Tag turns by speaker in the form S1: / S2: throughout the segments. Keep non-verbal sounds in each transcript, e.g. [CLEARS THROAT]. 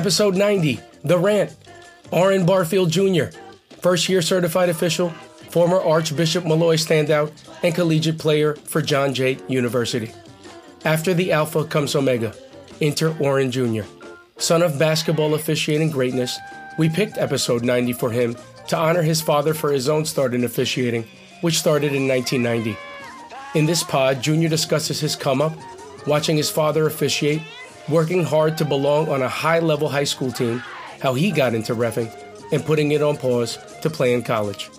S1: Episode 90 The Rant. Orrin Barfield Jr., first year certified official, former Archbishop Molloy standout, and collegiate player for John Jay University. After the Alpha comes Omega. Enter Orrin Jr. Son of basketball officiating greatness, we picked episode 90 for him to honor his father for his own start in officiating, which started in 1990. In this pod, Junior discusses his come up, watching his father officiate, working hard to belong on a high level high school team, how he got into refing, and putting it on pause to play in college.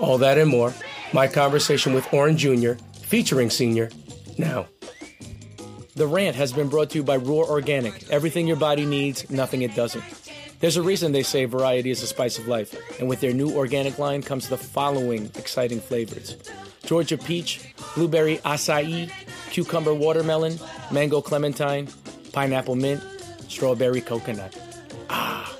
S1: All that and more, my conversation with Orrin Jr., featuring Senior, now.
S2: The rant has been brought to you by Roar Organic. Everything your body needs, nothing it doesn't. There's a reason they say variety is the spice of life, and with their new organic line comes the following exciting flavors Georgia peach, blueberry acai, cucumber watermelon, mango clementine, pineapple mint, strawberry coconut. Ah!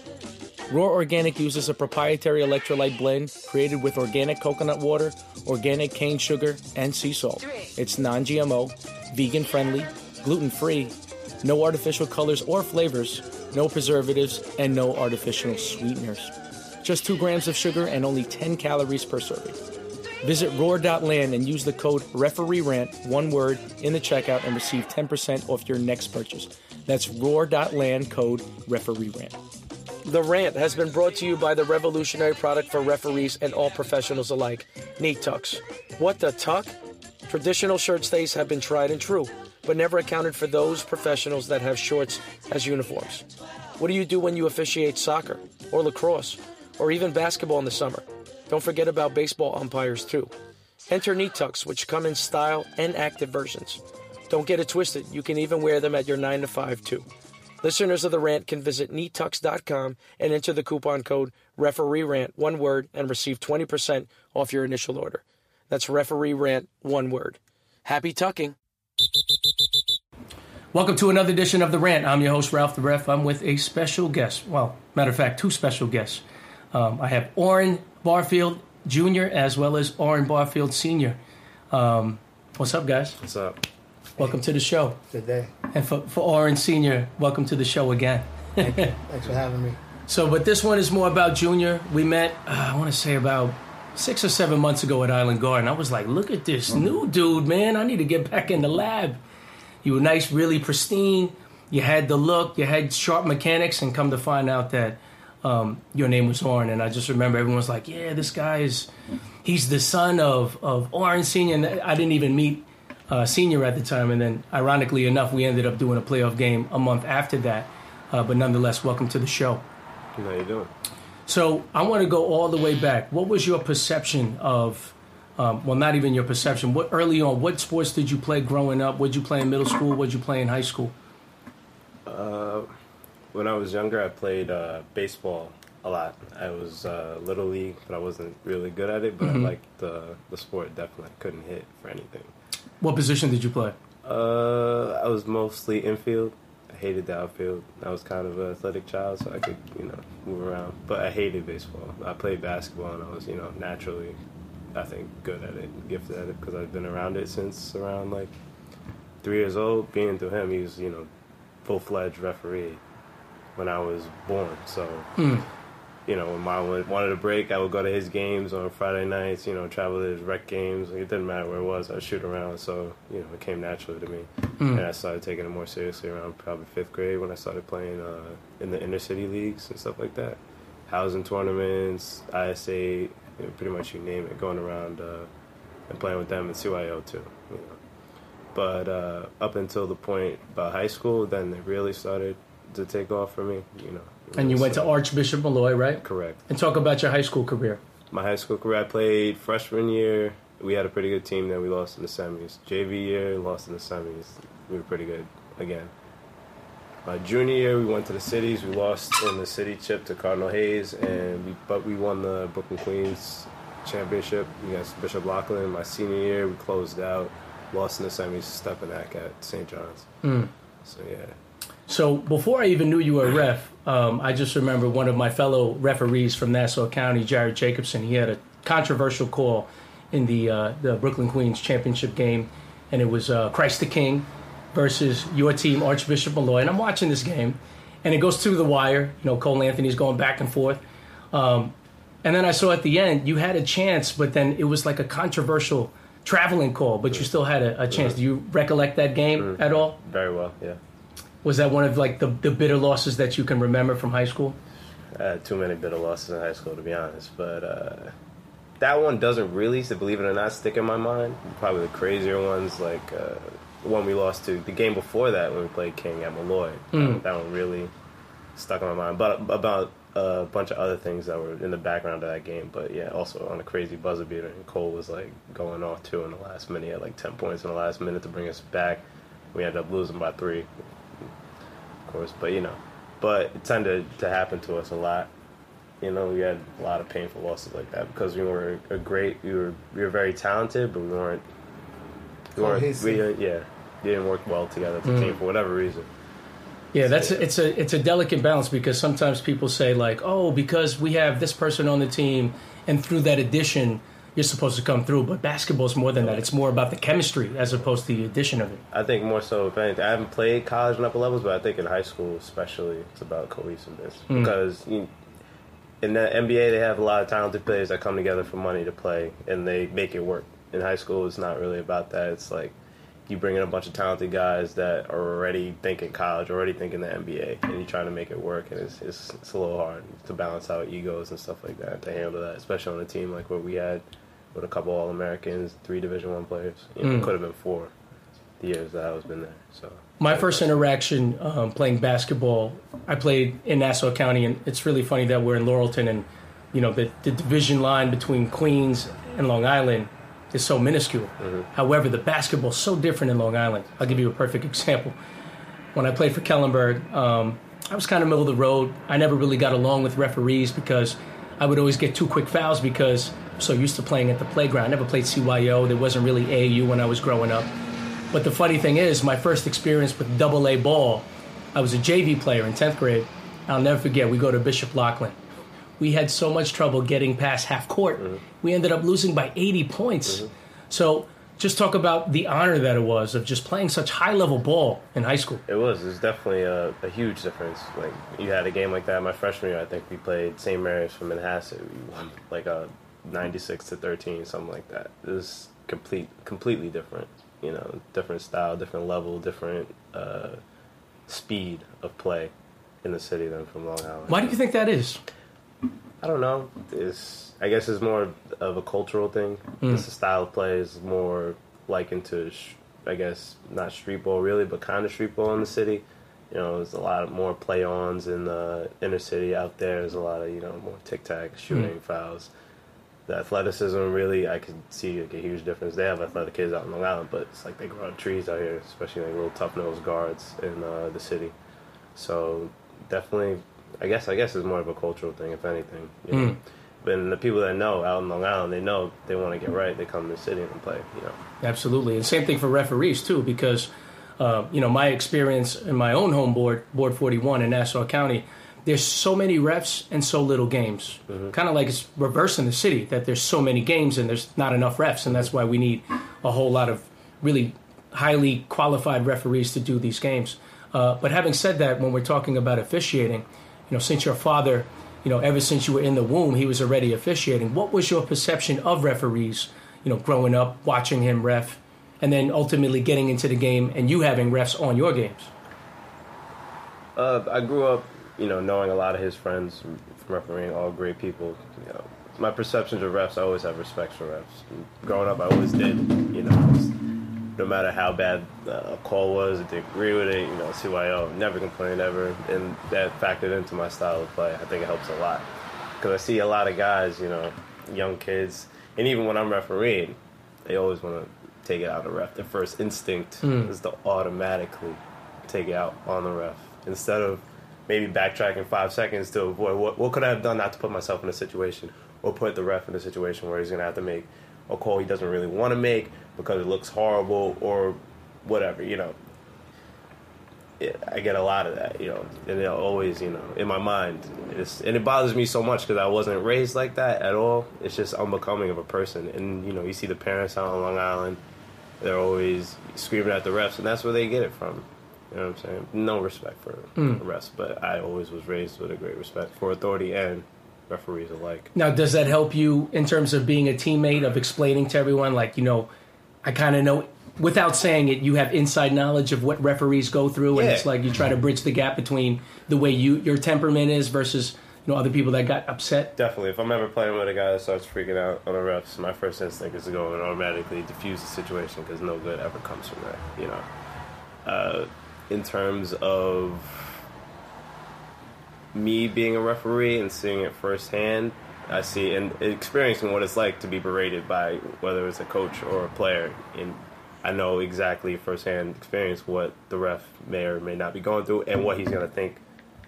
S2: Roar Organic uses a proprietary electrolyte blend created with organic coconut water, organic cane sugar, and sea salt. It's non GMO, vegan friendly, gluten free, no artificial colors or flavors, no preservatives, and no artificial sweeteners. Just 2 grams of sugar and only 10 calories per serving. Visit roar.land and use the code REFEREERANT, one word, in the checkout and receive 10% off your next purchase. That's roar.land code REFEREERANT. The Rant has been brought to you by the revolutionary product for referees and all professionals alike, Neat Tucks. What the tuck? Traditional shirt stays have been tried and true, but never accounted for those professionals that have shorts as uniforms. What do you do when you officiate soccer, or lacrosse, or even basketball in the summer? Don't forget about baseball umpires too. Enter Neat Tucks, which come in style and active versions. Don't get it twisted, you can even wear them at your 9 to 5 too. Listeners of The Rant can visit neattux.com and enter the coupon code referee rant, one word, and receive 20% off your initial order. That's referee rant, one word. Happy tucking.
S1: Welcome to another edition of The Rant. I'm your host, Ralph the Ref. I'm with a special guest. Well, matter of fact, two special guests. Um, I have Orrin Barfield Jr. as well as Orrin Barfield Sr. Um, what's up, guys?
S3: What's up?
S1: Welcome to the show.
S4: Good day.
S1: And for, for Orrin Sr., welcome to the show again.
S4: Thank you. [LAUGHS] Thanks for having me.
S1: So, but this one is more about Junior. We met, uh, I want to say, about six or seven months ago at Island Garden. I was like, look at this new dude, man. I need to get back in the lab. You were nice, really pristine. You had the look, you had sharp mechanics, and come to find out that um, your name was Orrin. And I just remember everyone was like, yeah, this guy is, he's the son of, of Orrin Sr. And I didn't even meet uh, Senior at the time. And then, ironically enough, we ended up doing a playoff game a month after that. Uh, but nonetheless, welcome to the show.
S3: How you doing?
S1: So I want to go all the way back. What was your perception of? Um, well, not even your perception. What early on? What sports did you play growing up? What did you play in middle school? What did you play in high school?
S3: Uh, when I was younger, I played uh, baseball a lot. I was uh, little league, but I wasn't really good at it. But
S1: Mhm.
S3: I liked the the sport. Definitely couldn't hit for anything.
S1: What position did you play?
S3: Uh, I was mostly infield. I hated the outfield. I was kind of an athletic child, so I could you know move around. But I hated baseball. I played basketball, and I was you know naturally, I think, good at it, gifted at it because I've been around it since around like three years old. Being through him, he was you know full fledged referee when I was born. So
S1: Hmm.
S3: you know, when mom would- wanted a break, I would go to his games on Friday nights, you know, travel to his rec games. It didn't matter where it was, I'd shoot around. So, you know, it came naturally to me.
S1: Mm.
S3: And I started taking it more seriously around probably fifth grade when I started playing uh, in the inner city leagues and stuff like that. Housing tournaments, ISA, you know, pretty much you name it, going around uh, and playing with them and CYO too. You know. But uh, up until the point about high school, then it really started to take off for me, you know.
S1: And you went to Archbishop Molloy, right?
S3: Correct.
S1: And talk about your high school career.
S3: My high school career, I played freshman year. We had a pretty good team. Then we lost in the semis. JV year, lost in the semis. We were pretty good again. My junior year, we went to the cities. We lost in the city chip to Cardinal Hayes, and we but we won the Brooklyn Queens championship against Bishop Loughlin. My senior year, we closed out, lost in the semis, to Stepinac at St. John's.
S1: Mm.
S3: So yeah,
S1: So before I even knew you were a ref, um, I just remember one of my fellow referees from Nassau County, Jared Jacobson. He had a controversial call in the uh, the Brooklyn Queens championship game, and it was uh, Christ the King versus your team, Archbishop Molloy. And I'm watching this game, and it goes through the wire. You know, Cole Anthony's going back and forth. Um, and then I saw at the end you had a chance, but then it was like a controversial traveling call, but you still had a, a chance. Do you recollect that game at all?
S3: Very well, yeah.
S1: Was that one of like the, the bitter losses that you can remember from high school?
S3: I had too many bitter losses in high school, to be honest. But uh, that one doesn't really, so believe it or not, stick in my mind. Probably the crazier ones, like uh, the one we lost to the game before that when we played King at Molloy.
S1: Mm.
S3: That one really stuck in my mind. But about a bunch of other things that were in the background of that game. But yeah, also on a crazy buzzer beater, and Cole was like going off too in the last minute. He had like ten points in the last minute to bring us back. We ended up losing by three, of course. But you know, but it tended to happen to us a lot. You know, we had a lot of painful losses like that because we were a great. We were we were very talented, but we weren't. We weren't. We,
S4: Cohesive.
S3: Uh, yeah, didn't work well together as a team for whatever reason.
S1: Yeah, that's a, it's a it's a delicate balance because sometimes people say like, oh, because we have this person on the team, and through that addition, you're supposed to come through. But basketball's more than that. It's more about the chemistry as opposed to the addition of it.
S3: I think more so, if anything, I haven't played college and upper levels, but I think in high school, especially, it's about cohesiveness mm. because you, in the NBA they have a lot of talented players that come together for money to play, and they make it work. In high school, it's not really about that. It's like you bring in a bunch of talented guys that are already thinking college, already thinking the NBA, and you're trying to make it work, and it's, it's it's a little hard to balance out egos and stuff like that to handle that, especially on a team like what we had with a couple All Americans, three Division One players. You know,
S1: Mm.
S3: It could have been four the years that I was been there. So
S1: My first interaction um, playing basketball, I played in Nassau County, and it's really funny that we're in Laurelton, and you know the, the division line between Queens and Long Island is so minuscule. However, the basketball's so different in Long Island. I'll give you a perfect [LAUGHS] example. When I played for Kellenberg, um, I was kind of middle of the road. I never really got along with referees because I would always get two quick fouls because so used to playing at the playground. I never played CYO. There wasn't really AU when I was growing up. But the funny thing is, my first experience with double A ball, I was a JV player in 10th grade. I'll never forget, we go to Bishop Loughlin. We had so much trouble getting past half court. Mm-hmm. We ended up losing by 80 points. Mm-hmm. So just talk about the honor that it was of just playing such high level ball in high school.
S3: it was. It was definitely a, a huge difference. Like you had a game like that my freshman year. I think we played St. Mary's from Manhasset. We won like a ninety six to thirteen, something like that. It was complete, completely different. You know, different style, different level, different uh, speed of play in the city than from Long Island.
S1: Why do you think that is?
S3: I don't know. It's I guess it's more of a cultural thing. It's the style of play is more likened to, sh- I guess, not street ball really, but kind of street ball in the city. You know, there's a lot of more play ons in the inner city out there. There's a lot of you know more tic tac, shooting fouls. The athleticism really, I can see like a huge difference. They have athletic kids out in Long Island, but it's like they grow of trees out here, especially like little tough nosed guards in uh, the city. So definitely, I guess I guess it's more of a cultural thing, if anything. You know? But the people that know out in Long Island, they know they want to get right. They come to the city and play. You know,
S1: Absolutely, and same thing for referees too, because uh, you know my experience in my own home board, Board Forty One in Nassau County. There's so many refs and so little games. Kind of like it's reverse in the city that there's so many games and there's not enough refs, and that's why we need a whole lot of really highly qualified referees to do these games. Uh, but having said that, when we're talking about officiating, you know, since your father, you know, ever since you were in the womb, he was already officiating. What was your perception of referees? You know, growing up, watching him ref, and then ultimately getting into the game and you having refs on your games.
S3: uh, I grew up, you know, knowing a lot of his friends from refereeing, all great people. You know, my perceptions of refs, I always have respect for refs. And growing up, I always did. You know, was- no matter how bad uh, a call was, I didn't agree with it. You know, CYO, never complained ever, and that factored into my style of play. I think it helps a lot because I see a lot of guys, you know, young kids, and even when I'm refereeing, they always want to take it out of the ref. Their first instinct is to automatically take it out on the ref instead of maybe backtracking five seconds to avoid what, what could I have done not to put myself in a situation or put the ref in a situation where he's going to have to make a call he doesn't really want to make because it looks horrible or whatever, you know. I get a lot of that, you know, and it always, you know, in my mind, and it bothers me so much because I wasn't raised like that at all. It's just unbecoming of a person, and you know, you see the parents out on Long Island, they're always screaming at the refs, and that's where they get it from. You know what I'm saying? No respect for
S1: Mm.
S3: the rest, but I always was raised with a great respect for authority and referees alike.
S1: Now, does that help you in terms of being a teammate, of explaining to everyone, like, you know, I kind of know, without saying it, you have inside knowledge of what referees go through, and
S3: Yeah.
S1: it's like you try to bridge the gap between the way you your temperament is versus, you know, other people that got upset?
S3: Definitely, if I'm ever playing with a guy that starts freaking out on the refs, my first instinct is to go and automatically diffuse the situation because no good ever comes from that. You know, uh, in terms of me being a referee and seeing it firsthand, I see and experiencing what it's like to be berated by whether it's a coach or a player, and I know exactly firsthand experience what the ref may or may not be going through and what he's going to think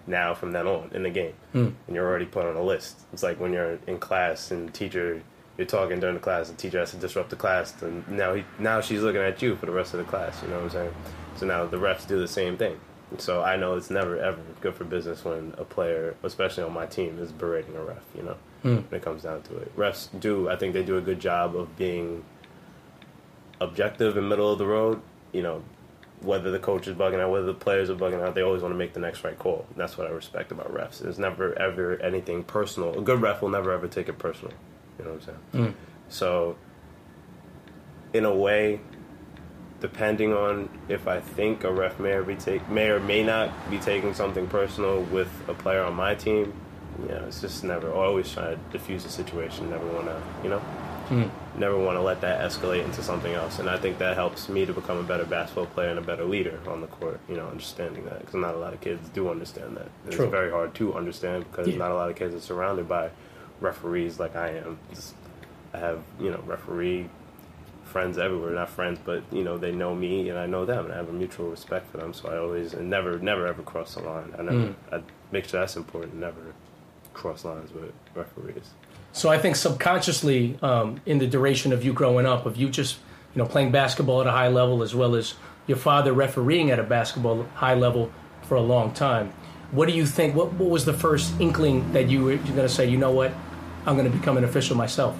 S3: now from then on in the game. Hmm. And you're already put on a list. It's like when you're in class and teacher you're talking during the class, and teacher has to disrupt the class, and now he now she's looking at you for the rest of the class. You know what I'm saying? So now the refs do the same thing. So I know it's never ever good for business when a player, especially on my team, is berating a ref. You know, hmm. when it comes down to it, refs do. I think they do a good job of being objective and middle of the road. You know, whether the coach is bugging out, whether the players are bugging out, they always want to make the next right call. And that's what I respect about refs. There's never ever anything personal. A good ref will never ever take it personal. You know what I'm saying? Mm. So, in a way, depending on if I think a ref may or, be take, may or may not be taking something personal with a player on my team, you know, it's just never. Always try to diffuse the situation. Never want to, you know, mm. never want to let that escalate into something else. And I think that helps me to become a better basketball player and a better leader on the court. You know, understanding that because not a lot of kids do understand that. It's very hard to understand because
S1: Yeah.
S3: not a lot of kids are surrounded by referees like I am. Just- I have you know referee friends everywhere. Not friends, but you know they know me and I know them, and I have a mutual respect for them. So I always and never, never ever cross the line. I never. I make sure that's important. Never cross lines with referees.
S1: So I think subconsciously, um, in the duration of you growing up, of you just you know playing basketball at a high level, as well as your father refereeing at a basketball high level for a long time, what do you think? What, what was the first inkling that you were going to say? You know what? I'm going to become an official myself.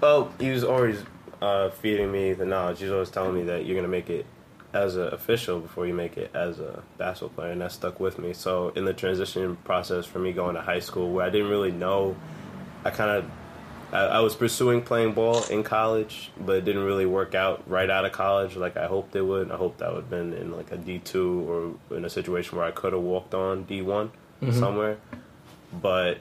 S3: Well, he was always uh, feeding me the knowledge. He was always telling me that you're gonna make it as an official before you make it as a basketball player, and that stuck with me. So in the transition process for me going to high school, where I didn't really know, I kind of I, I was pursuing playing ball in college, but it didn't really work out right out of college like I hoped it would. I hoped I would have been in like a D two or in a situation where I could have walked on D one somewhere, but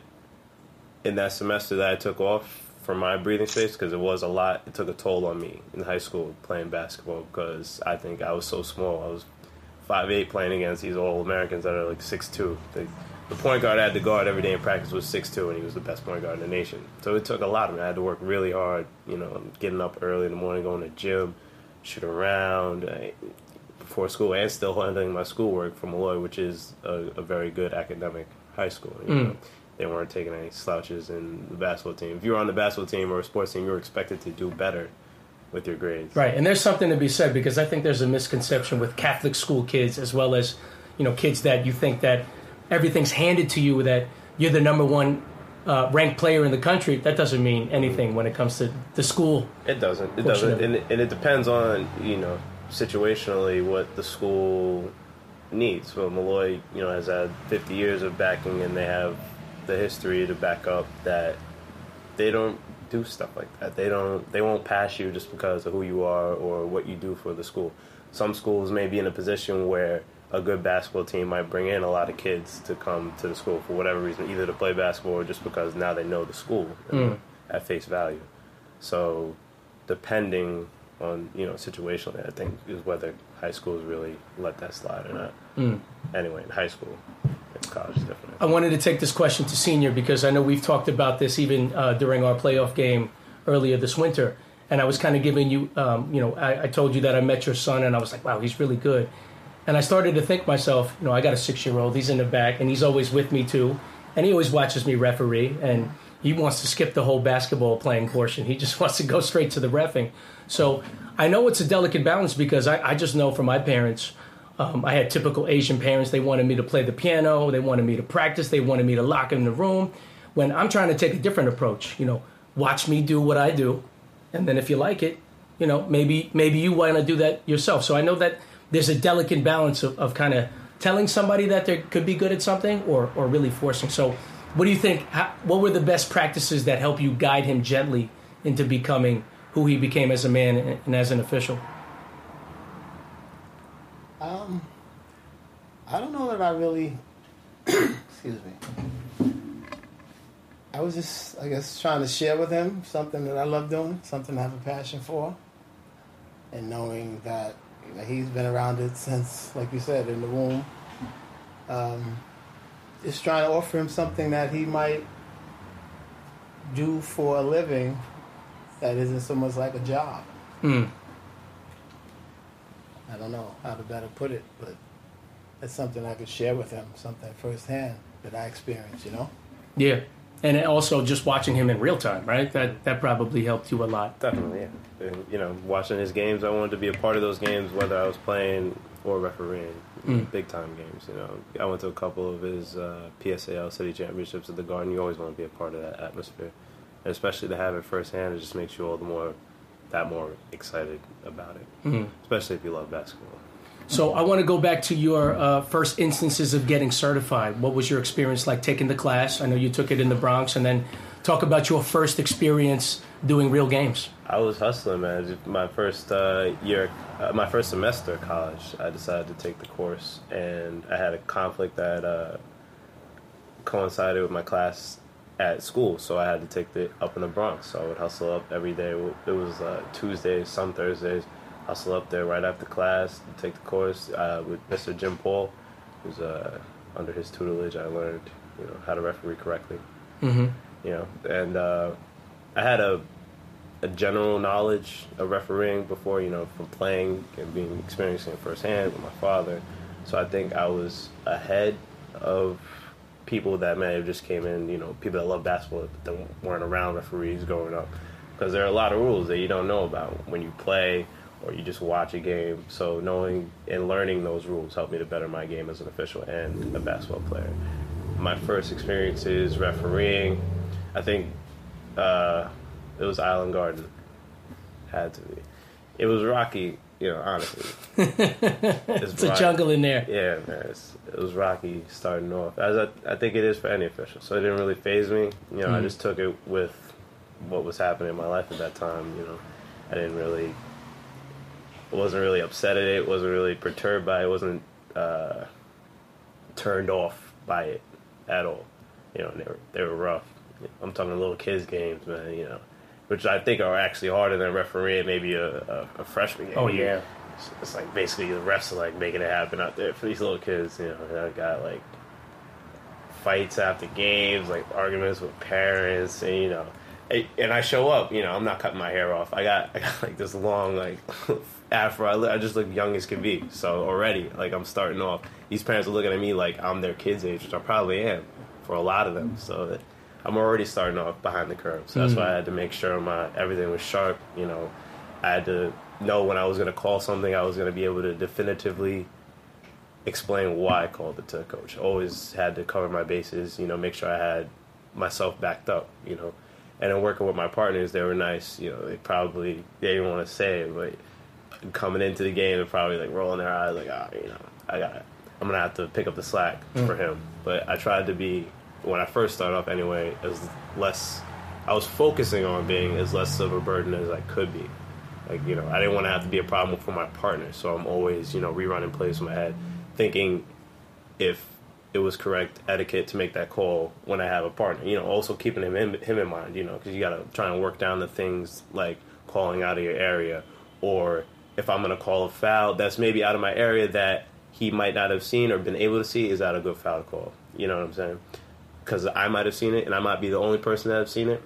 S3: in that semester that I took off from my breathing space because it was a lot. It took a toll on me in high school playing basketball because I think I was so small. I was five eight playing against these all Americans that are like six two. The, the point guard I had to guard every day in practice was six two, and he was the best point guard in the nation. So it took a lot of me. I had to work really hard. You know, getting up early in the morning, going to gym, shoot around. I, before school and still handling my schoolwork from Molloy, which is a, a very good academic high school. You mm. know? They weren't taking any slouches in the basketball team. If you were on the basketball team or a sports team, you were expected to do better with your grades.
S1: Right, and there's something to be said because I think there's a misconception with Catholic school kids as well as you know kids that you think that everything's handed to you that you're the number one uh, ranked player in the country. That doesn't mean anything when it comes to the school.
S3: It doesn't. It doesn't, and it, and it depends on you know situationally what the school needs. Well, Molloy, you know, has had 50 years of backing, and they have the history to back up that they don't do stuff like that. They don't. They won't pass you just because of who you are or what you do for the school. Some schools may be in a position where a good basketball team might bring in a lot of kids to come to the school for whatever reason, either to play basketball or just because now they know the school
S1: Mm.
S3: at face value. So, depending on you know situationally, I think is whether high schools really let that slide or not.
S1: Mm.
S3: Anyway, in high school, college, different.
S1: I wanted to take this question to senior because I know we've talked about this even uh, during our playoff game earlier this winter, and I was kind of giving you, um, you know, I, I told you that I met your son, and I was like, wow, he's really good, and I started to think myself, you know, I got a six year old, he's in the back, and he's always with me too, and he always watches me referee, and he wants to skip the whole basketball playing portion. He just [LAUGHS] wants to go straight to the refing. So I know it's a delicate balance because I, I just know from my parents. Um, I had typical Asian parents. They wanted me to play the piano. They wanted me to practice. They wanted me to lock in the room. When I'm trying to take a different approach, you know, watch me do what I do, and then if you like it, you know, maybe maybe you want to do that yourself. So I know that there's a delicate balance of, of kind of telling somebody that they could be good at something or, or really forcing. So, what do you think? How, what were the best practices that help you guide him gently into becoming who he became as a man and, and as an official?
S4: Um, I don't know that I really. [CLEARS THROAT] excuse me. I was just, I guess, trying to share with him something that I love doing, something I have a passion for, and knowing that you know, he's been around it since, like you said, in the womb. Um, just trying to offer him something that he might do for a living that isn't so much like a job.
S1: Mm.
S4: I don't know how to better put it, but that's something I could share with him, something firsthand that I experienced, you know?
S1: Yeah. And also just watching him in real time, right? That that probably helped you a lot.
S3: Definitely, yeah. And, you know, watching his games, I wanted to be a part of those games, whether I was playing or refereeing,
S1: Mm.
S3: big time games. You know, I went to a couple of his uh, PSAL city championships at the Garden. You always want to be a part of that atmosphere, and especially to have it firsthand. It just makes you all the more that more excited about it,
S1: Mm.
S3: especially if you love basketball.
S1: So I want to go back to your uh, first instances of getting certified. What was your experience like taking the class? I know you took it in the Bronx, and then talk about your first experience doing real games.
S3: I was hustling, man. My first uh, year, uh, my first semester of college, I decided to take the course, and I had a conflict that uh, coincided with my class at school, so I had to take it up in the Bronx. So I would hustle up every day. It was uh, Tuesdays, some Thursdays. Hustle up there right after class, to take the course uh, with Mr. Jim Paul, who's uh, under his tutelage. I learned, you know, how to referee correctly.
S1: Mm-hmm.
S3: You know, and uh, I had a a general knowledge of refereeing before, you know, from playing and being experiencing it firsthand with my father. So I think I was ahead of people that may have just came in, you know, people that love basketball that weren't around referees growing up. Because there are a lot of rules that you don't know about when you play or you just watch a game. So knowing and learning those rules helped me to better my game as an official and a basketball player. My first experiences refereeing, I think uh, it was Island Garden. Had to be. It was rocky, you know, honestly. [LAUGHS]
S1: It's a jungle in there.
S3: Yeah, man, it's, it was rocky starting off, as I, I think it is for any official. So it didn't really phase me. You know, I
S1: Mhm.
S3: just took it with what was happening in my life at that time. You know, I didn't really, wasn't really upset at it. wasn't really perturbed by it. wasn't uh, turned off by it at all. You know, they were they were rough. I'm talking little kids games, man. You know, which I think are actually harder than refereeing maybe a, a, a freshman game.
S1: Oh, yeah.
S3: It's, it's like basically the refs are like making it happen out there for these little kids. You know, I got like fights after games, like arguments with parents, and you know, and- and I show up. You know, I'm not cutting my hair off. I got I got like this long like [LAUGHS] afro. I, look, I just look young as can be. So already, like I'm starting off. These parents are looking at me like I'm their kids' age, which I probably am for a lot of them. So that I'm already starting off behind the curve. So that's why I had to make sure my everything was sharp. You know, I had to know when I was going to call something, I was going to be able to definitively explain why I called it to the coach. Always had to cover my bases, you know, make sure I had myself backed up, you know. And then working with my partners, they were nice, you know, they probably, they didn't want to say it, but coming into the game, they're probably like rolling their eyes, like, ah, you know, I got it. I'm going to have to pick up the slack for him. But I tried to be, when I first started off anyway, as less, I was focusing on being as less of a burden as I could be. Like, you know, I didn't want to have to be a problem for my partner. So I'm always, you know, rerunning plays in my head, thinking if it was correct etiquette to make that call when I have a partner. You know, also keeping him in, him in mind, you know, because you got to try and work down the things like calling out of your area. Or if I'm going to call a foul that's maybe out of my area that he might not have seen or been able to see, is that a good foul call? You know what I'm saying? Because I might have seen it and I might be the only person that have seen it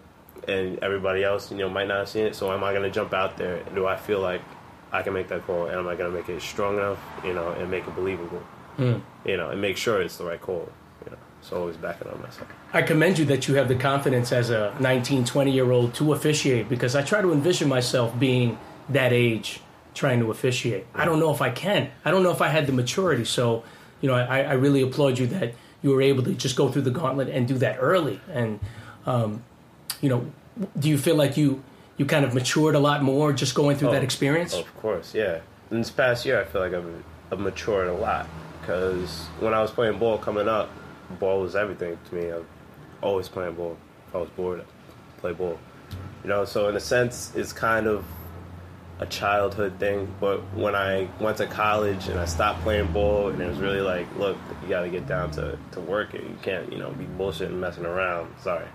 S3: and everybody else, you know, might not have seen it. So am I going to jump out there? Do I feel like I can make that call? And am I going to make it strong enough, you know, and make it believable,
S1: Mm.
S3: you know, and make sure it's the right call, you know? So always backing on myself.
S1: I commend you that you have the confidence as a 19, 20 year old to officiate because I try to envision myself being that age trying to officiate. I don't know if I can. I don't know if I had the maturity. So, you know, I, I really applaud you that you were able to just go through the gauntlet and do that early. And, um, you know, do you feel like you you kind of matured a lot more just going through
S3: Oh,
S1: that experience?
S3: Of course, yeah. In this past year, I feel like I've I've matured a lot because when I was playing ball coming up, ball was everything to me. I was always playing ball. If I was bored, I'd play ball. You know, so in a sense, it's kind of a childhood thing. But when I went to college and I stopped playing ball, and it was really like, look, you got to get down to to working. You can't, you know, be bullshitting, and messing around. Sorry,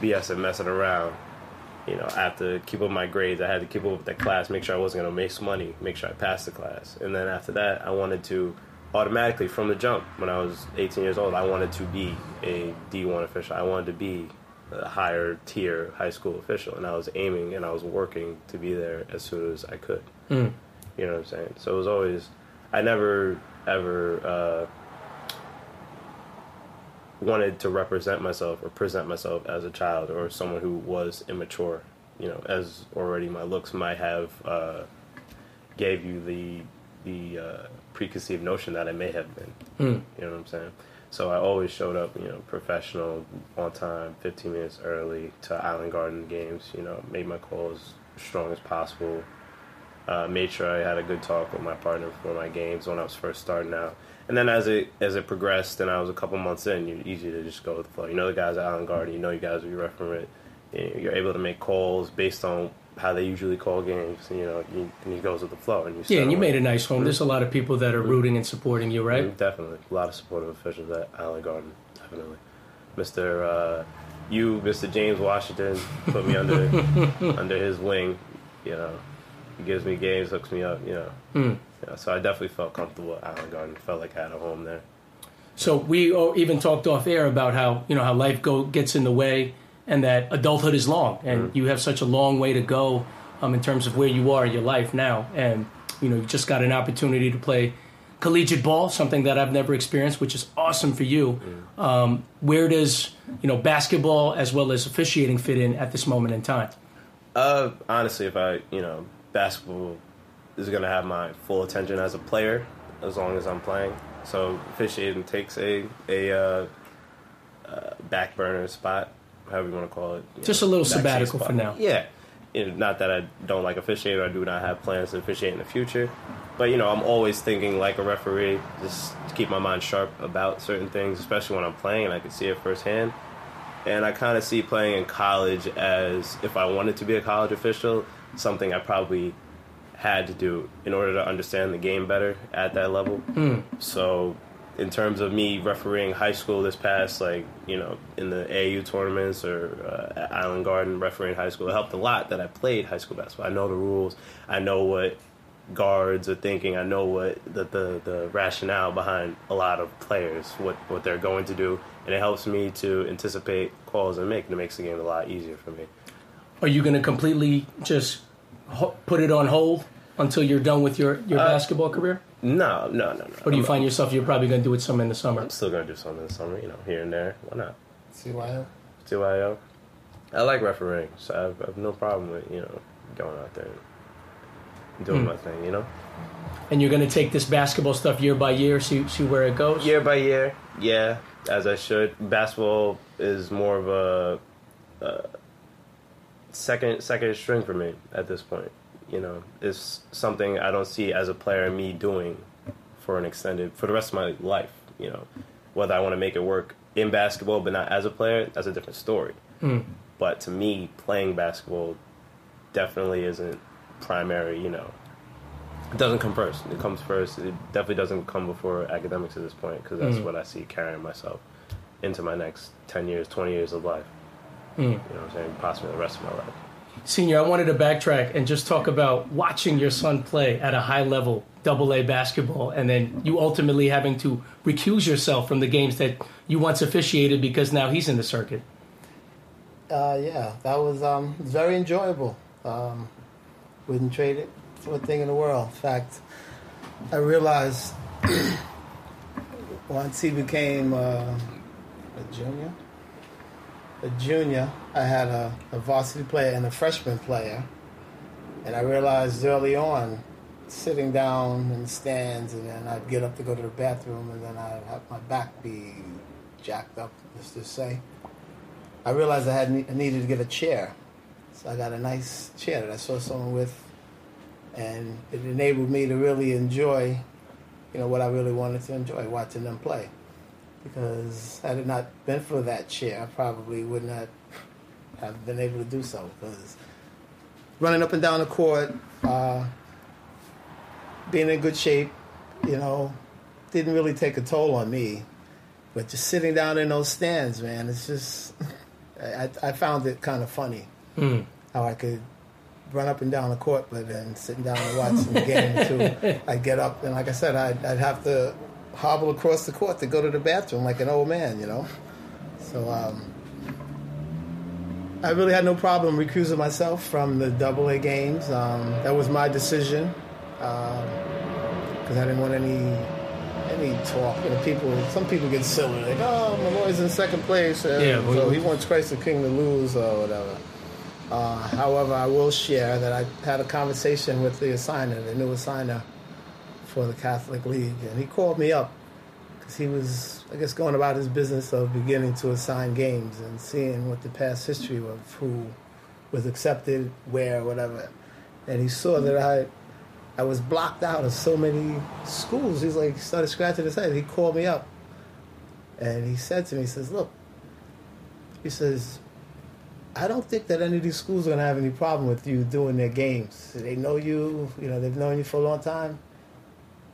S3: BS and messing around. You know, I have to keep up my grades. I had to keep up with the class, make sure I wasn't gonna make some money, make sure I passed the class. And then after that, I wanted to automatically from the jump when I was 18 years old, I wanted to be a D1 official. I wanted to be a higher tier high school official, and I was aiming and I was working to be there as soon as I could.
S1: Mm.
S3: You know what I'm saying? So it was always, I never ever uh, wanted to represent myself or present myself as a child or someone who was immature. You know, as already my looks might have uh, gave you the the uh, preconceived notion that I may have been.
S1: Mm.
S3: You know what I'm saying? So I always showed up, you know, professional, on time, 15 minutes early to Island Garden games. You know, made my calls as strong as possible. Uh, made sure I had a good talk with my partner before my games when I was first starting out. And then as it as it progressed, and I was a couple months in, you're easy to just go with the flow. You know the guys at Island Garden, you know you guys will be refereeing. You're able to make calls based on how they usually call games. You know, you, and you goes with the flow. And you
S1: Yeah, and you made a nice home. There's a lot of people that are rooting and supporting you, right?
S3: Mm, Definitely. A lot of supportive officials at Island Garden. Definitely. Mr. Uh, you, Mr. James Washington, put me [LAUGHS] under under his wing. You know, he gives me games, hooks me up. You know,
S1: Mm.
S3: yeah, so I definitely felt comfortable at Island Garden. Felt like I had a home there.
S1: So we even talked off air about how you know how life go gets in the way, and that adulthood is long, and you have such a long way to go um, in terms of where you are in your life now, and you know you just got an opportunity to play collegiate ball, something that I've never experienced, which is awesome for you. Um, where does you know basketball as well as officiating fit in at this moment in time?
S3: Uh, honestly, if I, you know, basketball is gonna have my full attention as a player as long as I'm playing. So officiating takes a a uh, uh, back burner spot, however you want to call it.
S1: Just
S3: know,
S1: a little sabbatical
S3: spot.
S1: for now.
S3: Yeah, You know, not that I don't like officiating. or I do not have plans to officiate in the future, but you know, I'm always thinking like a referee, just to keep my mind sharp about certain things, especially when I'm playing and I can see it firsthand. And I kind of see playing in college as if I wanted to be a college official, something I probably had to do in order to understand the game better at that level. Hmm. So, in terms of me refereeing high school this past, like, you know, in the AU tournaments or uh, at Island Garden refereeing high school, it helped a lot that I played high school basketball. I know the rules, I know what guards are thinking, I know what the, the, the rationale behind a lot of players, what, what they're going to do, and it helps me to anticipate calls and make, and it makes the game a lot easier for me.
S1: Are you going to completely just put it on hold until you're done with your, your
S3: Uh,
S1: basketball career?
S3: No, no, no, no.
S1: Or do you
S3: I'm-
S1: find yourself you're probably going to do it some in the summer?
S3: I'm still gonna do something in the summer, you know, here and there. Why not?
S4: CYO.
S3: CYO. I like refereeing, so I've, I've no problem with you know going out there and doing
S1: Hmm.
S3: my thing. You know,
S1: And you're going to take this basketball stuff year by year, see see where it goes.
S3: year by year, yeah, as I should. Basketball is more of a uh, second second string for me at this point. You know, it's something I don't see as a player me doing for an extended for the rest of my life. You know, whether I want to make it work in basketball, but not as a player, that's a different story.
S1: Mm.
S3: But to me, playing basketball definitely isn't primary. You know, it doesn't come first. It comes first. It definitely doesn't come before academics at this point because that's
S1: Mm.
S3: what I see carrying myself into my next ten years, twenty years of life.
S1: Mm.
S3: You know what I'm saying? Possibly the rest of my life.
S1: Senior, I wanted to backtrack and just talk about watching your son play at a high level, double A basketball, and then you ultimately having to recuse yourself from the games that you once officiated because now he's in the circuit.
S4: Uh, yeah, that was um, very enjoyable. Um, wouldn't trade it for a thing in the world. In fact, I realized [CLEARS THROAT] once he became uh, a junior, a junior, I had a, a varsity player and a freshman player, and I realized early on, sitting down in the stands, and then I'd get up to go to the bathroom, and then I'd have my back be jacked up, let's just say. I realized I had I needed to get a chair, so I got a nice chair that I saw someone with, and it enabled me to really enjoy you know what I really wanted to enjoy watching them play. Because had it not been for that chair, I probably would not have been able to do so. Because running up and down the court, uh, being in good shape, you know, didn't really take a toll on me. But just sitting down in those stands, man, it's just [LAUGHS] I, I found it kind of funny
S1: Mm.
S4: how I could run up and down the court, but then sitting down and watching the game [LAUGHS] too. I'd get up and, like I said, I'd, I'd have to hobble across the court to go to the bathroom like an old man, you know. So um, I really had no problem recusing myself from the Double A games. Um, that was my decision because I didn't want any any talk. You know, people. Some people get silly, like, "Oh, Molloy's in second place, uh,
S1: Yeah, we-
S4: so he wants Christ the King to lose or whatever." Uh, however, I will share that I had a conversation with the assigner, the new assigner for the Catholic League, and he called me up because he was, I guess, going about his business of beginning to assign games and seeing what the past history of who was accepted, where, whatever. And he saw that I, I was blocked out of so many schools. He's like, started scratching his head. He called me up, and he said to me, he says, "Look," he says, I don't think that any of these schools are going to have any problem with you doing their games. They know you, you know, they've known you for a long time.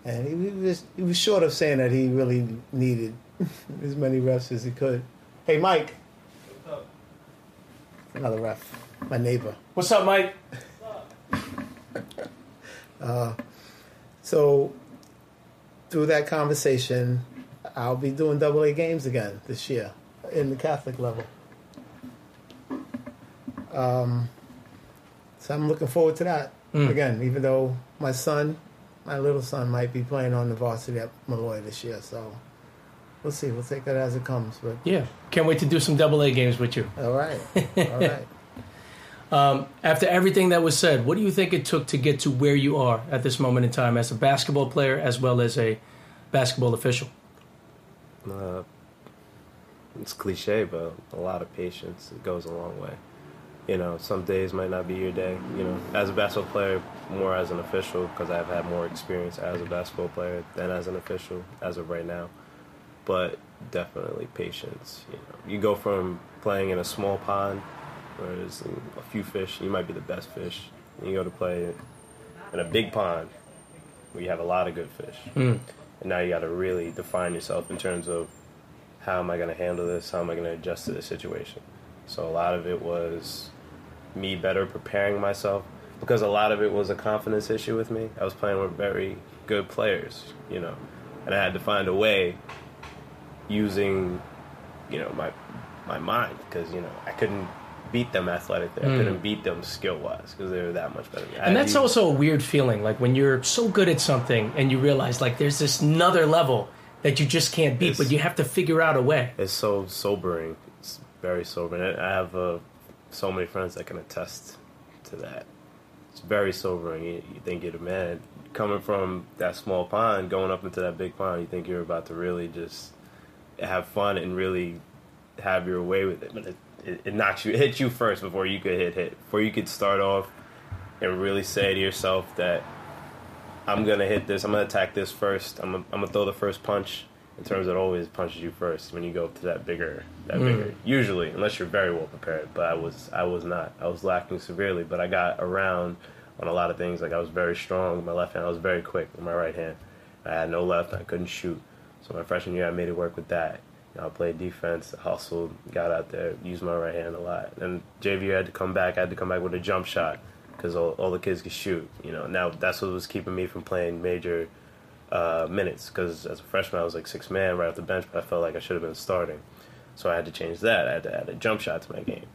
S4: And he, was he was short of saying that he really needed [LAUGHS] as many refs as he could. Hey, Mike. What's up? Another ref, my neighbor.
S1: What's up, Mike? What's [LAUGHS] up?
S4: uh, so through that conversation, I'll be doing double A games again this year in the Catholic level. Um, so I'm looking forward to that. Again, even though my son, my little son, might be playing on the varsity at Molloy this year, so we'll see. We'll take that as it comes. But
S1: Yeah, can't wait to do some double A games with you.
S4: all right, [LAUGHS] all right.
S1: Um, after everything that was said, what do you think it took to get to where you are at this moment in time as a basketball player as well as a basketball official?
S3: Uh, it's cliche, but a lot of patience. It goes a long way. You know, some days might not be your day. You know, as a basketball player, more as an official because I've had more experience as a basketball player than as an official as of right now. But definitely patience. You know, you go from playing in a small pond where there's a few fish, you might be the best fish. You go to play in a big pond where you have a lot of good fish. Hmm. And now you got to really define yourself in terms of how am I going to handle this? How am I going to adjust to this situation? So a lot of it was me better preparing myself because a lot of it was a confidence issue with me. I was playing with very good players, you know, and I had to find a way using, you know, my my mind because you know I couldn't beat them athletically. I couldn't beat them skill wise because they were that much better. than. I
S1: And that's
S3: to use-
S1: also a weird feeling, like when you're so good at something and you realize like there's this another level that you just can't beat,
S3: It's-
S1: but you have to figure out a way.
S3: It's so sobering. It's very sobering. I have uh, so many friends that can attest to that. It's very sobering. You, you think you're the man. Coming from that small pond, going up into that big pond, you think you're about to really just have fun and really have your way with it. But it, it, it knocks you, it [LAUGHS] hits you first before you could hit hit. Before you could start off and really say to yourself that I'm gonna hit this. I'm gonna attack this first. I'm gonna, I'm gonna throw the first punch. In terms, it always punches you first when you go up to that bigger, that mm. bigger. Usually, unless you're very well prepared. But I was, I was not. I was lacking severely. But I got around on a lot of things. Like I was very strong with my left hand. I was very quick with my right hand. I had no left. I couldn't shoot. So my freshman year, I made it work with that. You know, I played defense, hustled, got out there, used my right hand a lot. And JV had to come back. I had to come back with a jump shot because all, all the kids could shoot. You know, now that's what was keeping me from playing major uh, minutes because as a freshman I was like six man right off the bench, but I felt like I should have been starting. So I had to change that. I had to add a jump shot to my game.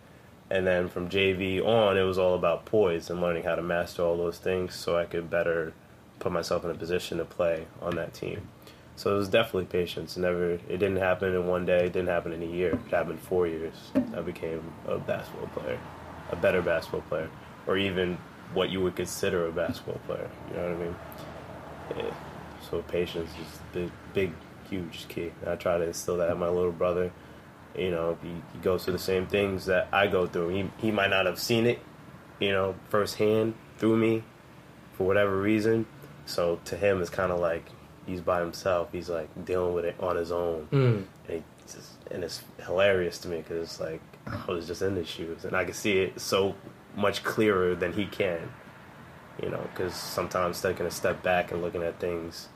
S3: And then from JV on, it was all about poise and learning how to master all those things so I could better put myself in a position to play on that team. So it was definitely patience. Never, it didn't happen in one day. It didn't happen in a year. It happened four years. I became a basketball player, a better basketball player, or even what you would consider a basketball player. You know what I mean? Yeah. So patience is big, big, huge key. And I try to instill that in my little brother. You know, he, he goes through the same things that I go through. He he might not have seen it, you know, firsthand through me, for whatever reason. So to him, it's kind of like he's by himself. He's like dealing with it on his own,
S1: Mm.
S3: and, he just, and it's hilarious to me because it's like I was just in his shoes, and I can see it so much clearer than he can. You know, because sometimes taking a step back and looking at things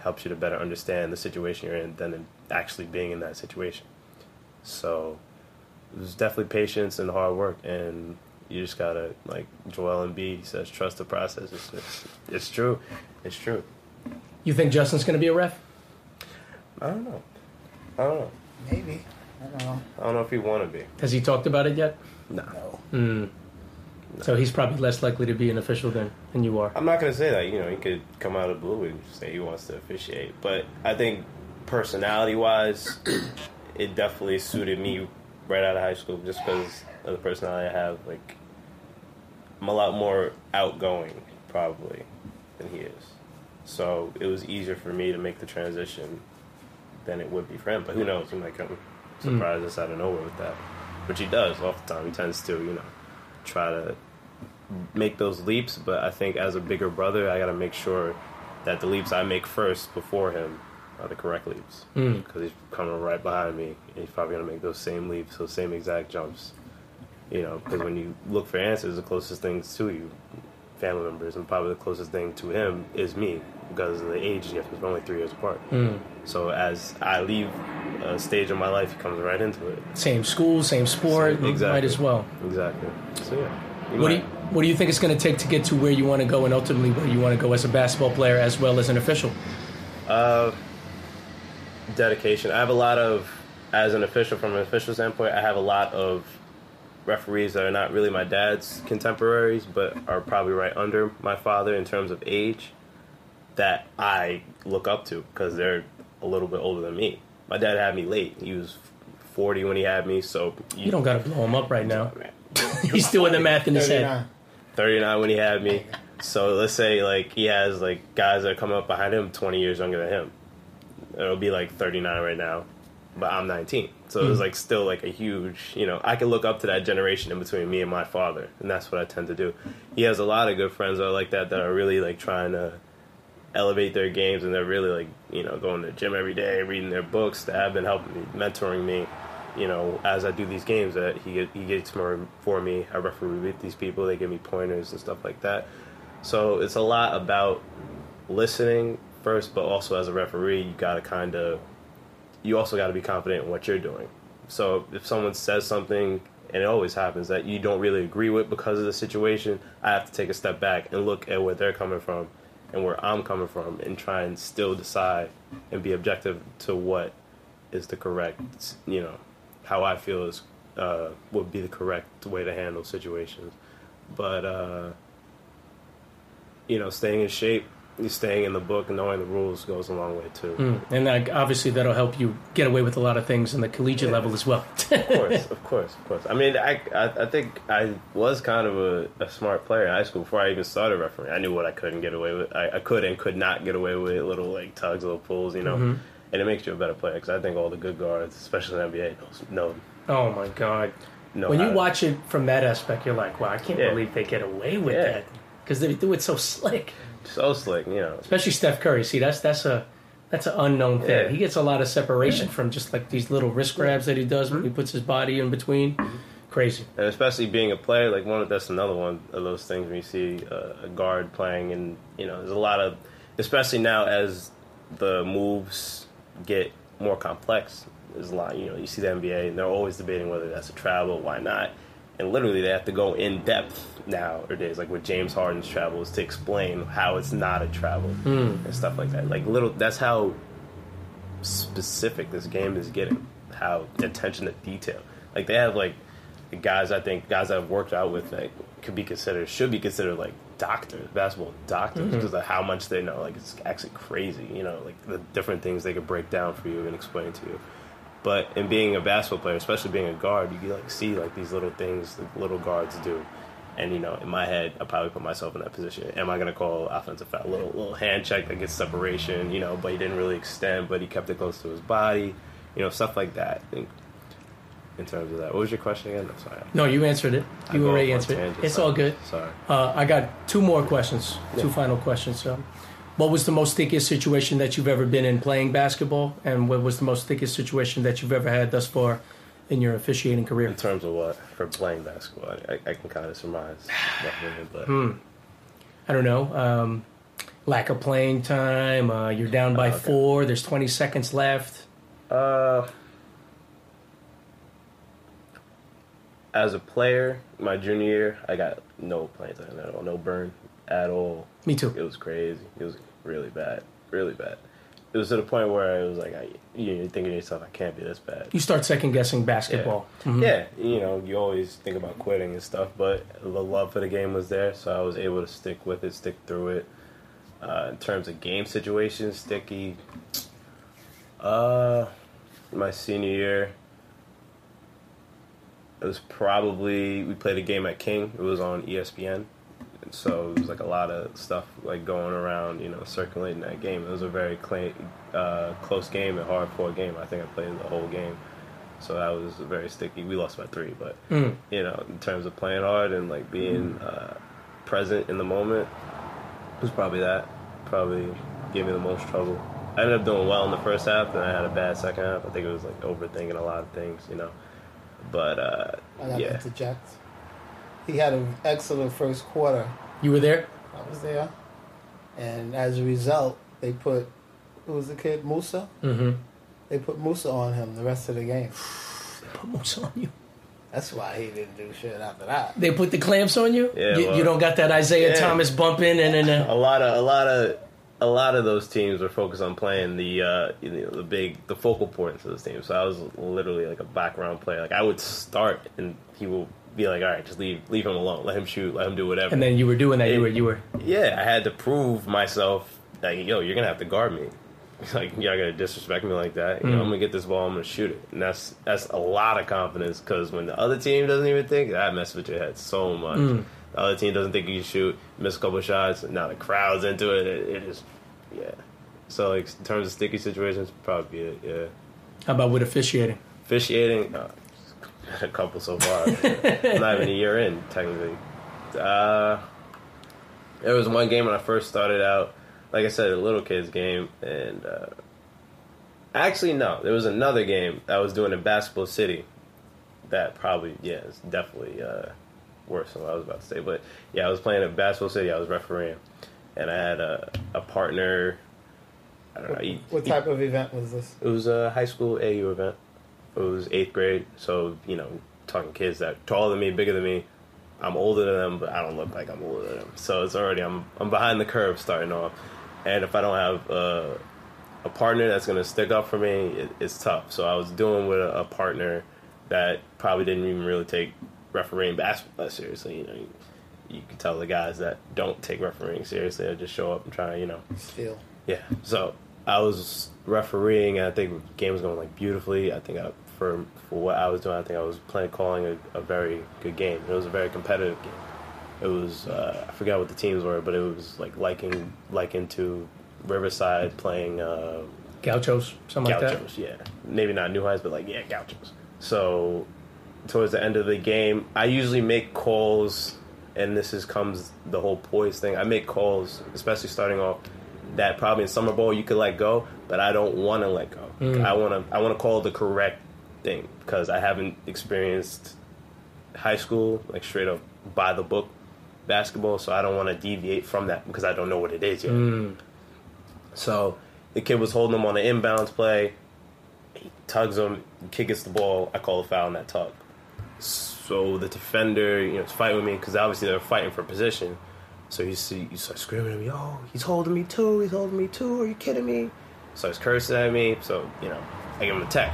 S3: helps you to better understand the situation you're in than actually being in that situation. So it was definitely patience and hard work, and you just gotta like Joel Embiid says, trust the process. It's, it's, it's true, it's true.
S1: You think Justin's going to be a ref?
S3: I don't know. I don't know.
S4: Maybe. I don't know.
S3: I don't know if he want to be.
S1: Has he talked about it yet?
S3: No.
S4: No.
S1: Mm. So he's probably less likely to be an official than, than you are.
S3: I'm not gonna say that. You know, he could come out of the blue and say he wants to officiate, but I think personality wise, [CLEARS THROAT] it definitely suited me right out of high school just because of the personality I have. Like, I'm a lot more outgoing probably than he is, so it was easier for me to make the transition than it would be for him. But who knows? He might come hmm. surprise us out of nowhere with that, which he does all the time. He tends to, you know, try to make those leaps, but I think as a bigger brother, I got to make sure that the leaps I make first before him are the correct leaps
S1: Mm.
S3: because he's coming right behind me, and he's probably gonna make those same leaps, those same exact jumps. You know, because when you look for answers, the closest things to you, family members, and probably the closest thing to him is me because of the age difference. We're only three years apart.
S1: Mm.
S3: So as I leave a stage of my life, he comes right into it.
S1: Same school, same sport,
S3: Exactly.
S1: might as well.
S3: Exactly. So yeah.
S1: What do you, what do you think it's going to take to get to where you want to go and ultimately where you want to go as a basketball player as well as an official?
S3: Uh, dedication. I have a lot of, as an official, from an official standpoint, I have a lot of referees that are not really my dad's contemporaries, but are probably right under my father in terms of age that I look up to because they're a little bit older than me. My dad had me late. He was 40 when he had me, so
S1: You don't got to blow him up right now. [LAUGHS] He's doing the math in his head.
S4: 39.
S3: 39 when he had me. So let's say like he has like guys that are coming up behind him 20 years younger than him. It'll be like 39 right now, but I'm 19. So
S1: Hmm.
S3: it's like still like a huge, you know, I can look up to that generation in between me and my father, and that's what I tend to do. He has a lot of good friends that are like that that are really like trying to elevate their games and they're really like, you know, going to the gym every day, reading their books that have been helping me, mentoring me you know, as I do these games, that he he gets more for me. I referee with these people; they give me pointers and stuff like that. So it's a lot about listening first, but also as a referee, you got to kind of, you also got to be confident in what you're doing. So if someone says something, and it always happens that you don't really agree with because of the situation, I have to take a step back and look at where they're coming from and where I'm coming from, and try and still decide and be objective to what is the correct, you know, how I feel is uh, would be the correct way to handle situations. But uh, you know, staying in shape, staying in the book, and knowing the rules goes a long way too.
S1: Mm. And like, obviously, that'll help you get away with a lot of things in the collegiate
S3: Yeah.
S1: level as well.
S3: of course, of course, of course. I mean, I, I, I think I was kind of a, a smart player in high school before I even started refereeing. I knew what I couldn't get away with. I, I could and could not get away with little like tugs, little pulls, you know.
S1: Mhm.
S3: And it makes you a better player because I think all the good guards, especially in the NBA, knows, know
S1: oh my god!
S3: know
S1: when you watch it from that aspect, you're like, wow, I can't
S3: Yeah.
S1: believe they get away with
S3: Yeah.
S1: that because they do it so slick.
S3: So slick, you know.
S1: Especially Steph Curry. See, that's that's a that's an unknown thing.
S3: Yeah.
S1: He gets a lot of separation from just like these little wrist grabs that he does when he puts his body in between. Crazy.
S3: and especially being a player, like one of that's another one of those things when you see uh, a guard playing, and you know, there's a lot of, especially now as the moves get more complex. There's a lot, you know, you see the NBA, and they're always debating whether that's a travel, why not, and literally they have to go in depth nowadays, like with James Harden's travels, to explain how it's not a travel hmm. and stuff like that. Like little, that's how specific this game is getting. How attention to detail. Like they have like the guys I think guys I've worked out with like could be considered should be considered like doctors, basketball doctors mm-hmm. because of how much they know. Like it's actually crazy, you know, like the different things they could break down for you and explain to you. But in being a basketball player, especially being a guard, you like see like these little things that little guards do. And you know, in my head, I probably put myself in that position. Am I going to call offensive foul? Little little hand check that gets separation, you know, but he didn't really extend, but he kept it close to his body, you know, stuff like that. I think in terms of that, what was your question again? I'm sorry.
S1: No, you answered it. You already answered it. It's
S3: sorry.
S1: all good.
S3: Sorry.
S1: Uh, I got two more questions, two final questions. So, What was the most stickiest situation that you've ever been in playing basketball, and what was the most stickiest situation that you've ever had thus far in your officiating career?
S3: In terms of what for playing basketball, I, I can kind of surmise, but [SIGHS]
S1: Hmm. I don't know. Um, lack of playing time. Uh, you're down by
S3: Oh, okay.
S1: four. There's 20 seconds left.
S3: Uh, as a player, my junior year, I got no playing time at all, no burn at all.
S1: Me too.
S3: It was crazy. It was really bad, really bad. It was to the point where I was like, I, you- you're thinking to yourself, I can't be this bad.
S1: You start second guessing basketball. Mhm.
S3: Yeah, you know, you always think about quitting and stuff, but the love for the game was there, so I was able to stick with it, stick through it. Uh, in terms of game situations, sticky. Uh, my senior year, it was probably we played a game at King. It was on ESPN, so it was like a lot of stuff like going around, you know, circulating that game. It was a very cla uh, close game and hard fought game. I think I played the whole game. So that was very sticky. We lost by three, but
S1: Mm.
S3: you know, in terms of playing hard and like being uh, present in the moment, it was probably that. Probably gave me the most trouble. I ended up doing well in the first half, and I had a bad second half. I think it was like overthinking a lot of things, you know. But uh,
S4: I
S3: yeah,
S4: to interject. He had an excellent first quarter.
S1: You were there?
S4: I was there, and as a result, they put who was the kid Musa.
S1: Mm-hmm.
S4: They put Musa on him the rest of the game.
S1: they Put Musa on you.
S4: That's why he didn't do shit after that.
S1: They put the clamps on you?
S3: Yeah,
S1: you,
S3: well-
S1: you don't got that Isaiah
S3: Yeah.
S1: Thomas bumping and then.
S3: a
S1: Uh,
S3: lot of a lot of a lot of those teams were focused on playing the uh, you know, the big the focal points of those teams. So I was literally like a background player. Like I would start and he will be like, "All right, just leave leave him alone. Let him shoot. Let him do whatever."
S1: and then you were doing that. You were. You were.
S3: yeah, I had to prove myself. Like, yo, you're gonna have to guard me. [LAUGHS] Like, y'all gonna disrespect me like that. You know,
S1: Mm.
S3: I'm gonna get this ball. I'm gonna shoot it, and that's that's a lot of confidence. Because when the other team doesn't even think, that messes with your head so much.
S1: Mm.
S3: The other team doesn't think you can shoot, miss a couple shots, and now the crowd's into it. It, it is, yeah. So, like in terms of sticky situations, probably it. Yeah,
S1: How about with officiating?
S3: officiating, uh, [LAUGHS] a couple so far. Not even a year in, technically. Uh, there was one game when I first started out, like I said, a little kids game, and uh, actually no, there was another game I was doing in Basketball City. That probably yeah, it's definitely uh, worse than what I was about to say. But yeah, I was playing at Basketball City. I was refereeing, and I had a a partner. I don't know. He,
S4: What
S3: he-
S4: type of event was this?
S3: it was a high school AAU event. It was eighth grade, so you know, talking kids that taller than me, bigger than me. I'm older than them, but I don't look like I'm older than them. So it's already I'm I'm behind the curve starting off, and if I don't have uh, a partner that's gonna stick up for me, it, it's tough. So I was doing with a, a partner that probably didn't even really take refereeing basketball that seriously. You know, you, you can tell the guys that don't take refereeing seriously. They just show up and try, you know,
S4: Still.
S3: yeah. So I was refereeing, and I think the game was going like beautifully. I think I, for for what I was doing, I think I was playing calling a, a very good game. It was a very competitive game. It was uh, I forgot what the teams were, but it was like liking likened to Riverside playing uh,
S1: Gauchos, something like that.
S3: Gauchos. Yeah, maybe not New Heights, but like yeah, Gauchos. So towards the end of the game, I usually make calls, and this is comes the whole poise thing. I make calls, especially starting off, that probably in summer ball you could let go, but I don't want to let go.
S1: Mm.
S3: I want to I want to call the correct thing because I haven't experienced high school like straight up by the book basketball, so I don't want to deviate from that because I don't know what it is yet.
S1: Mm.
S3: So the kid was holding him on an inbounds play. He tugs him. Kid gets the ball. I call a foul on that tug. So the defender, you know, is fighting with me because obviously they're fighting for position. So you see, you start screaming at me, "Oh, he's holding me too! He's holding me too! Are you kidding me?" Starts cursing at me. So you know, I give him a tech.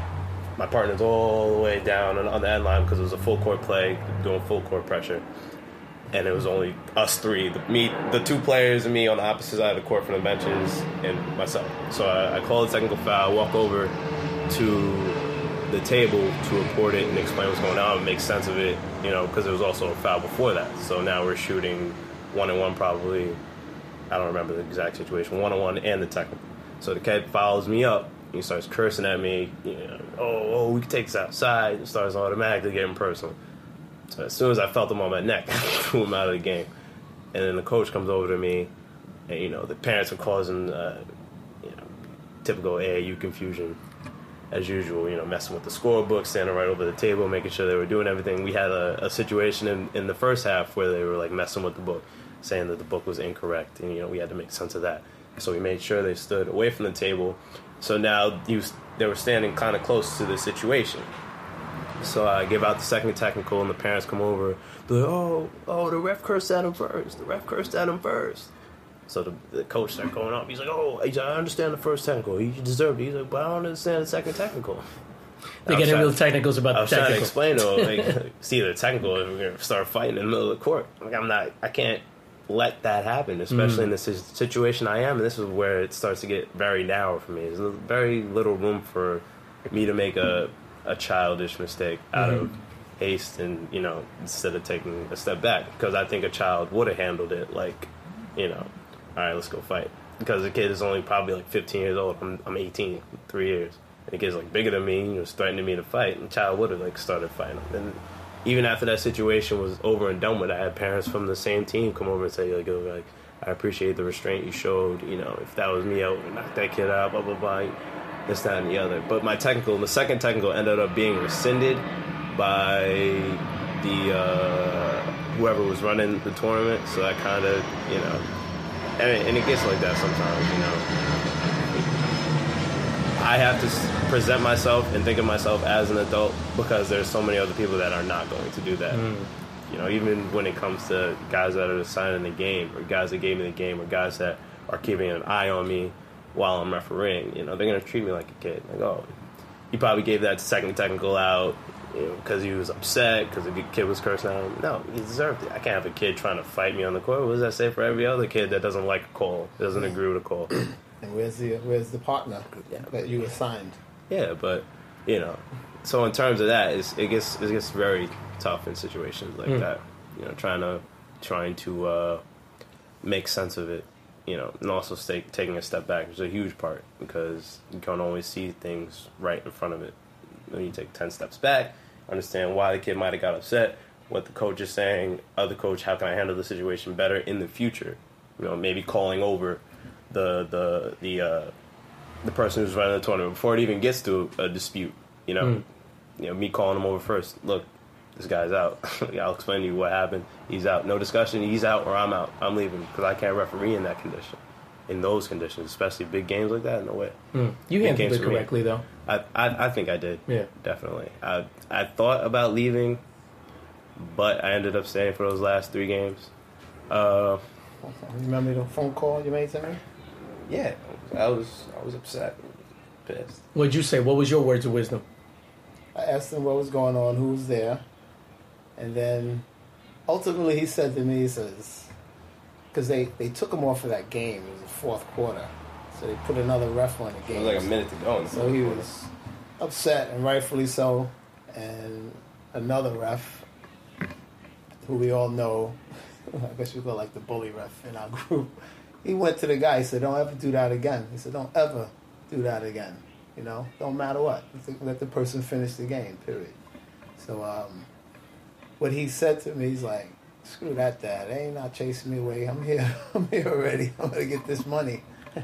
S3: My partner's all the way down on, on the end line because it was a full court play, doing full court pressure and it was only us three, the, me, the two players, and me on the opposite side of the court from the benches, and myself. So I, I call a technical foul, walk over to the table to report it and explain what's going on, and make sense of it, you know, because there was also a foul before that. So now we're shooting one and one, probably. I don't remember the exact situation, one on one and the technical. So the kid follows me up. He starts cursing at me. You know, oh, oh, we can take this outside. And starts automatically getting personal. So as soon as I felt him on my neck, [LAUGHS] I threw him out of the game. And then the coach comes over to me and you know the parents are causing uh, you know typical AAU confusion as usual. You know, messing with the scorebook, standing right over the table, making sure they were doing everything. We had a, a situation in, in the first half where they were like messing with the book, saying that the book was incorrect, and you know we had to make sense of that. So we made sure they stood away from the table. So now you, they were standing kind of close to the situation. So I give out the second technical, and the parents come over. They're like, "Oh, oh, the ref cursed at him first. The ref cursed at him first. So the, the coach started going off. He's like, "Oh, he's like, I understand the first technical. He deserved it." He's like, "But I don't understand the second technical."
S1: They get
S3: was
S1: in
S3: trying-
S1: real technicals about
S3: I
S1: the
S3: was trying to
S1: technical.
S3: explain to him, like, [LAUGHS] see the technical, if we're gonna start fighting in the middle of the court. Like, I'm not, I can't let that happen, especially in mm. the situation I am. And this is where it starts to get very narrow for me. There's very little room for me to make a a childish mistake out of mm-hmm. haste, and you know, instead of taking a step back, because I think a child would have handled it like, you know, all right, let's go fight. Because the kid is only probably like 15 years old. I'm, I'm 18, three years. And the kid's like bigger than me, and was threatening me to fight. And the child would have like started fighting. And even after that situation was over and done with, I had parents from the same team come over and say like, like I appreciate the restraint you showed. You know, if that was me, I would knock that kid out. Blah blah blah. This, that, and the other. But my technical, the second technical, ended up being rescinded by the uh, whoever was running the tournament. So that kind of, you know, and it, and it gets like that sometimes, you know. I have to present myself and think of myself as an adult because there's so many other people that are not going to do that. Hmm. You know, even when it comes to guys that are deciding the game, or guys that gave me the game, or guys that are keeping an eye on me while I'm refereeing, you know, they're gonna treat me like a kid. Like, oh, he probably gave that second technical out because he was upset because the kid was cursing at him. No, he deserved it. I can't have a kid trying to fight me on the court. What does that say for every other kid that doesn't like a call, doesn't agree with a call?
S4: And where's the where's the partner
S3: Yeah.
S4: that you assigned?
S3: Yeah, but you know, so in terms of that, it's, it gets it gets very tough in situations like that. You know, trying to trying to uh, make sense of it. You know, and also stay, taking a step back is a huge part because you can't always see things right in front of it. When you take ten steps back, understand why the kid might have got upset, what the coach is saying, other coach, how can I handle the situation better in the future? You know, maybe calling over the the the uh, the person who's running the tournament before it even gets to a dispute. You know, you know, me calling him over first. Look, this guy's out. [LAUGHS] I'll explain to you what happened. He's out. No discussion. He's out or I'm out. I'm leaving because I can't referee in that condition. In those conditions, especially big games like that, no way.
S1: You
S3: Big
S1: handled
S3: games
S1: it
S3: for me.
S1: correctly, though.
S3: I, I I think I did.
S1: Yeah.
S3: definitely. I I thought about leaving, but I ended up staying for those last three games. Uh,
S4: Remember the phone call you made to me?
S3: yeah, I was I was upset, pissed.
S1: What'd you say? What was your words of wisdom?
S4: I asked him what was going on, who was there, and then ultimately he said to me, he says, because they, they took him off of that game. It was the fourth quarter, so they put another ref on the
S3: It
S4: game.
S3: was like a minute to go. in the
S4: So he
S3: fourth
S4: was upset, and rightfully so. And another ref, who we all know, [LAUGHS] I guess we call like the bully ref in our [LAUGHS] group, he went to the guy. He said, "Don't ever do that again." He said, "Don't ever do that again. You know, don't matter what. Let the, person finish the game. Period." So, um, what he said to me, he's like, "Screw that, Dad. They ain't not chasing me away. I'm here. [LAUGHS] I'm here already. I'm gonna get this money." [LAUGHS]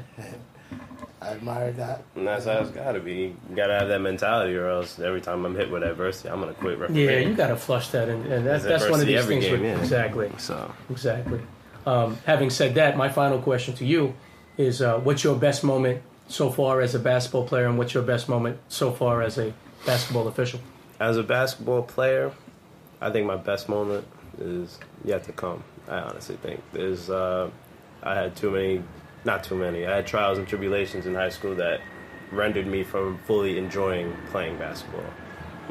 S4: I admired that.
S3: And that's how it's got to be. You got to have that mentality, or else every time I'm hit with adversity, I'm going to quit refereeing.
S1: Yeah, you got to flush that, and, and that's, that's one of
S3: adversity
S1: these
S3: every
S1: things.
S3: game,
S1: with-
S3: yeah.
S1: Exactly,
S3: So,
S1: exactly. Um, having said that, my final question to you is: uh, What's your best moment so far as a basketball player, and what's your best moment so far as a basketball official?
S3: as a basketball player, I think my best moment is yet to come. I honestly think there's. Uh, I had too many, not too many. I had trials and tribulations in high school that rendered me from fully enjoying playing basketball.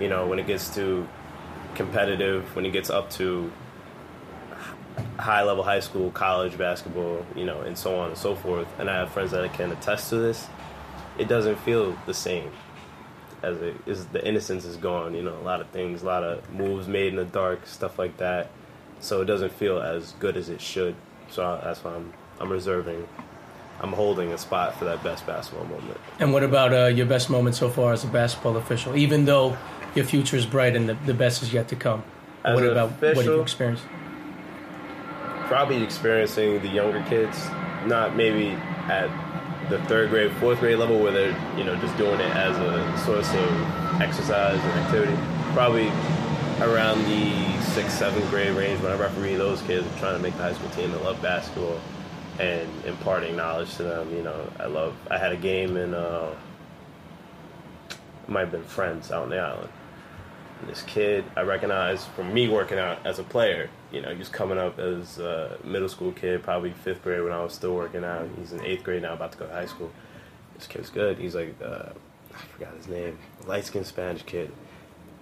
S3: You know, when it gets to competitive, when it gets up to high level high school, college basketball, you know, and so on and so forth. And I have friends that can attest to this. It doesn't feel the same as it is. The innocence is gone. You know, a lot of things, a lot of moves made in the dark, stuff like that. So it doesn't feel as good as it should. So I, that's why I'm I'm reserving. I'm holding a spot for that best basketball moment.
S1: And what about uh, your best moment so far as a basketball official? Even though your future is bright and the, the best is yet to come,
S3: As
S1: what about what have you
S3: official-
S1: experienced?
S3: Probably experiencing the younger kids not maybe at the third grade, fourth grade level where they're you know just doing it as a source of exercise and activity. Probably around the sixth, seventh grade range when I referee those kids, I'm trying to make the high school team that love basketball and imparting knowledge to them. You know, I love. I had a game in. Uh, might have been Friends out on the island. And this kid, I recognized from me working out as a player. You know, he was coming up as a middle school kid, probably fifth grade when I was still working out. He's in eighth grade now, about to go to high school. This kid's good. He's like, uh, I forgot his name, light skinned Spanish kid.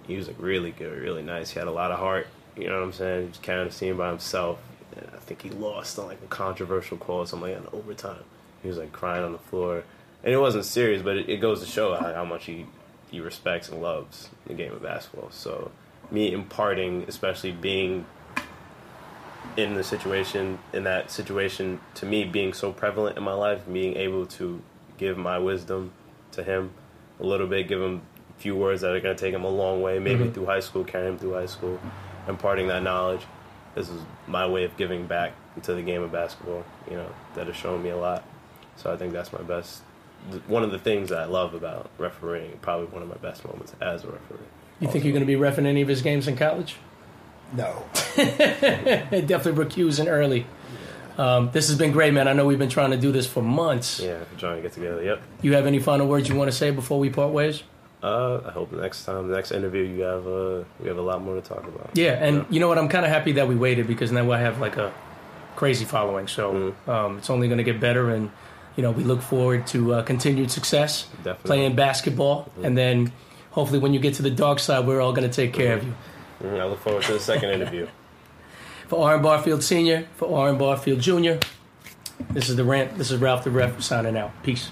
S3: He was like really good, really nice. He had a lot of heart. You know what I'm saying? He was carrying the team by himself. And I think he lost on like a controversial call something like in overtime. He was like crying on the floor, and it wasn't serious, but it, it goes to show how, how much he he respects and loves the game of basketball. So me imparting, especially being in the situation, in that situation, to me being so prevalent in my life, being able to give my wisdom to him a little bit, give him a few words that are going to take him a long way, maybe
S1: Mhm.
S3: through high school, carry him through high school, imparting that knowledge. This is my way of giving back to the game of basketball, you know, that has shown me a lot. So I think that's my best, one of the things that I love about refereeing, probably one of my best moments as a referee.
S1: You think you're going to be refing any of his games in college?
S4: No. [LAUGHS]
S1: Definitely recusing early. Um, this has been great, man. I know we've been trying to do this for months.
S3: Yeah, trying to get together. Yep.
S1: You have any final words you want to say before we part ways?
S3: Uh, I hope next time, the next interview, you have uh, we have a lot more to talk about.
S1: Yeah, and you know what? I'm kind of happy that we waited because now I have like a crazy following. So um, it's only going to get better, and you know we look forward to uh, continued success
S3: Definitely.
S1: playing basketball, and then hopefully when you get to the dark side, we're all going to take care of you.
S3: Mhm, I look forward to the second interview. [LAUGHS]
S1: For Orrin Barfield Senior, for Orrin Barfield Junior, this is the rant. This is Ralph the Ref signing out. Peace.